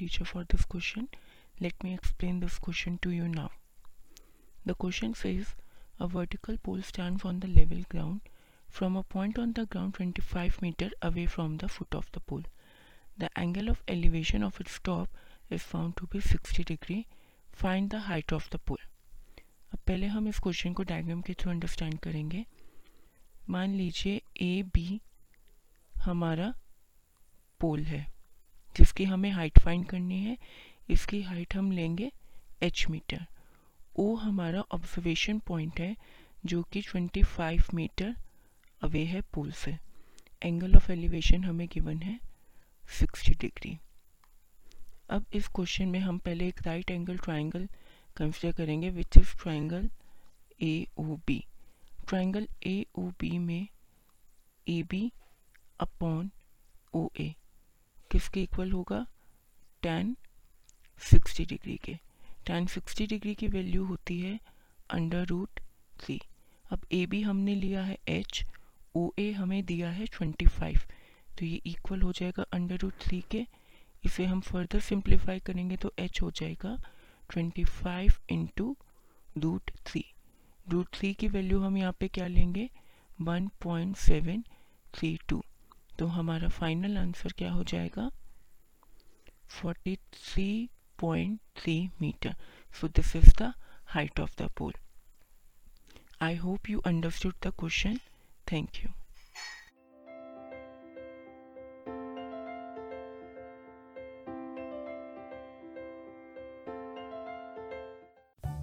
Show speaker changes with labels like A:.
A: teacher for this question. Let me explain this question to you now. The question says a vertical pole stands on the level ground from a point on the ground 25 meter away from the foot of the pole. The angle of elevation of its top is found to be 60 degree. Find the height of the pole. अब पहले हम इस question को diagram के through understand करेंगे मान लीजिए A B हमारा पोल है जिसकी हमें हाइट फाइंड करनी है, इसकी हाइट हम लेंगे एच मीटर ओ हमारा ऑब्जर्वेशन पॉइंट है, जो कि 25 मीटर अवे है पोल से. एंगल ऑफ़ एलिवेशन हमें गिवन है 60 डिग्री अब इस क्वेश्चन में हम पहले एक राइट एंगल ट्राइंगल कंसिडर करेंगे which is triangle A O B triangle A O B में A B upon O A किसके इक्वल होगा? टेन सिक्सटी डिग्री के। टेन सिक्सटी डिग्री की वैल्यू होती है अंडर रूट थ्री अब ए बी हमने लिया है एच ओ ए हमें दिया है ट्वेंटी फाइव तो ये इक्वल हो जाएगा अंडर रूट थ्री के। इसे हम फर्दर सिंप्लीफाई करेंगे तो एच हो जाएगा twenty five into root three root three की वैल्यू हम यहाँ पे क्या लेंगे? One point seven three two तो हमारा फाइनल आंसर क्या हो जाएगा? Forty three point three metre so this is the height of the pole I hope you understood the question thank you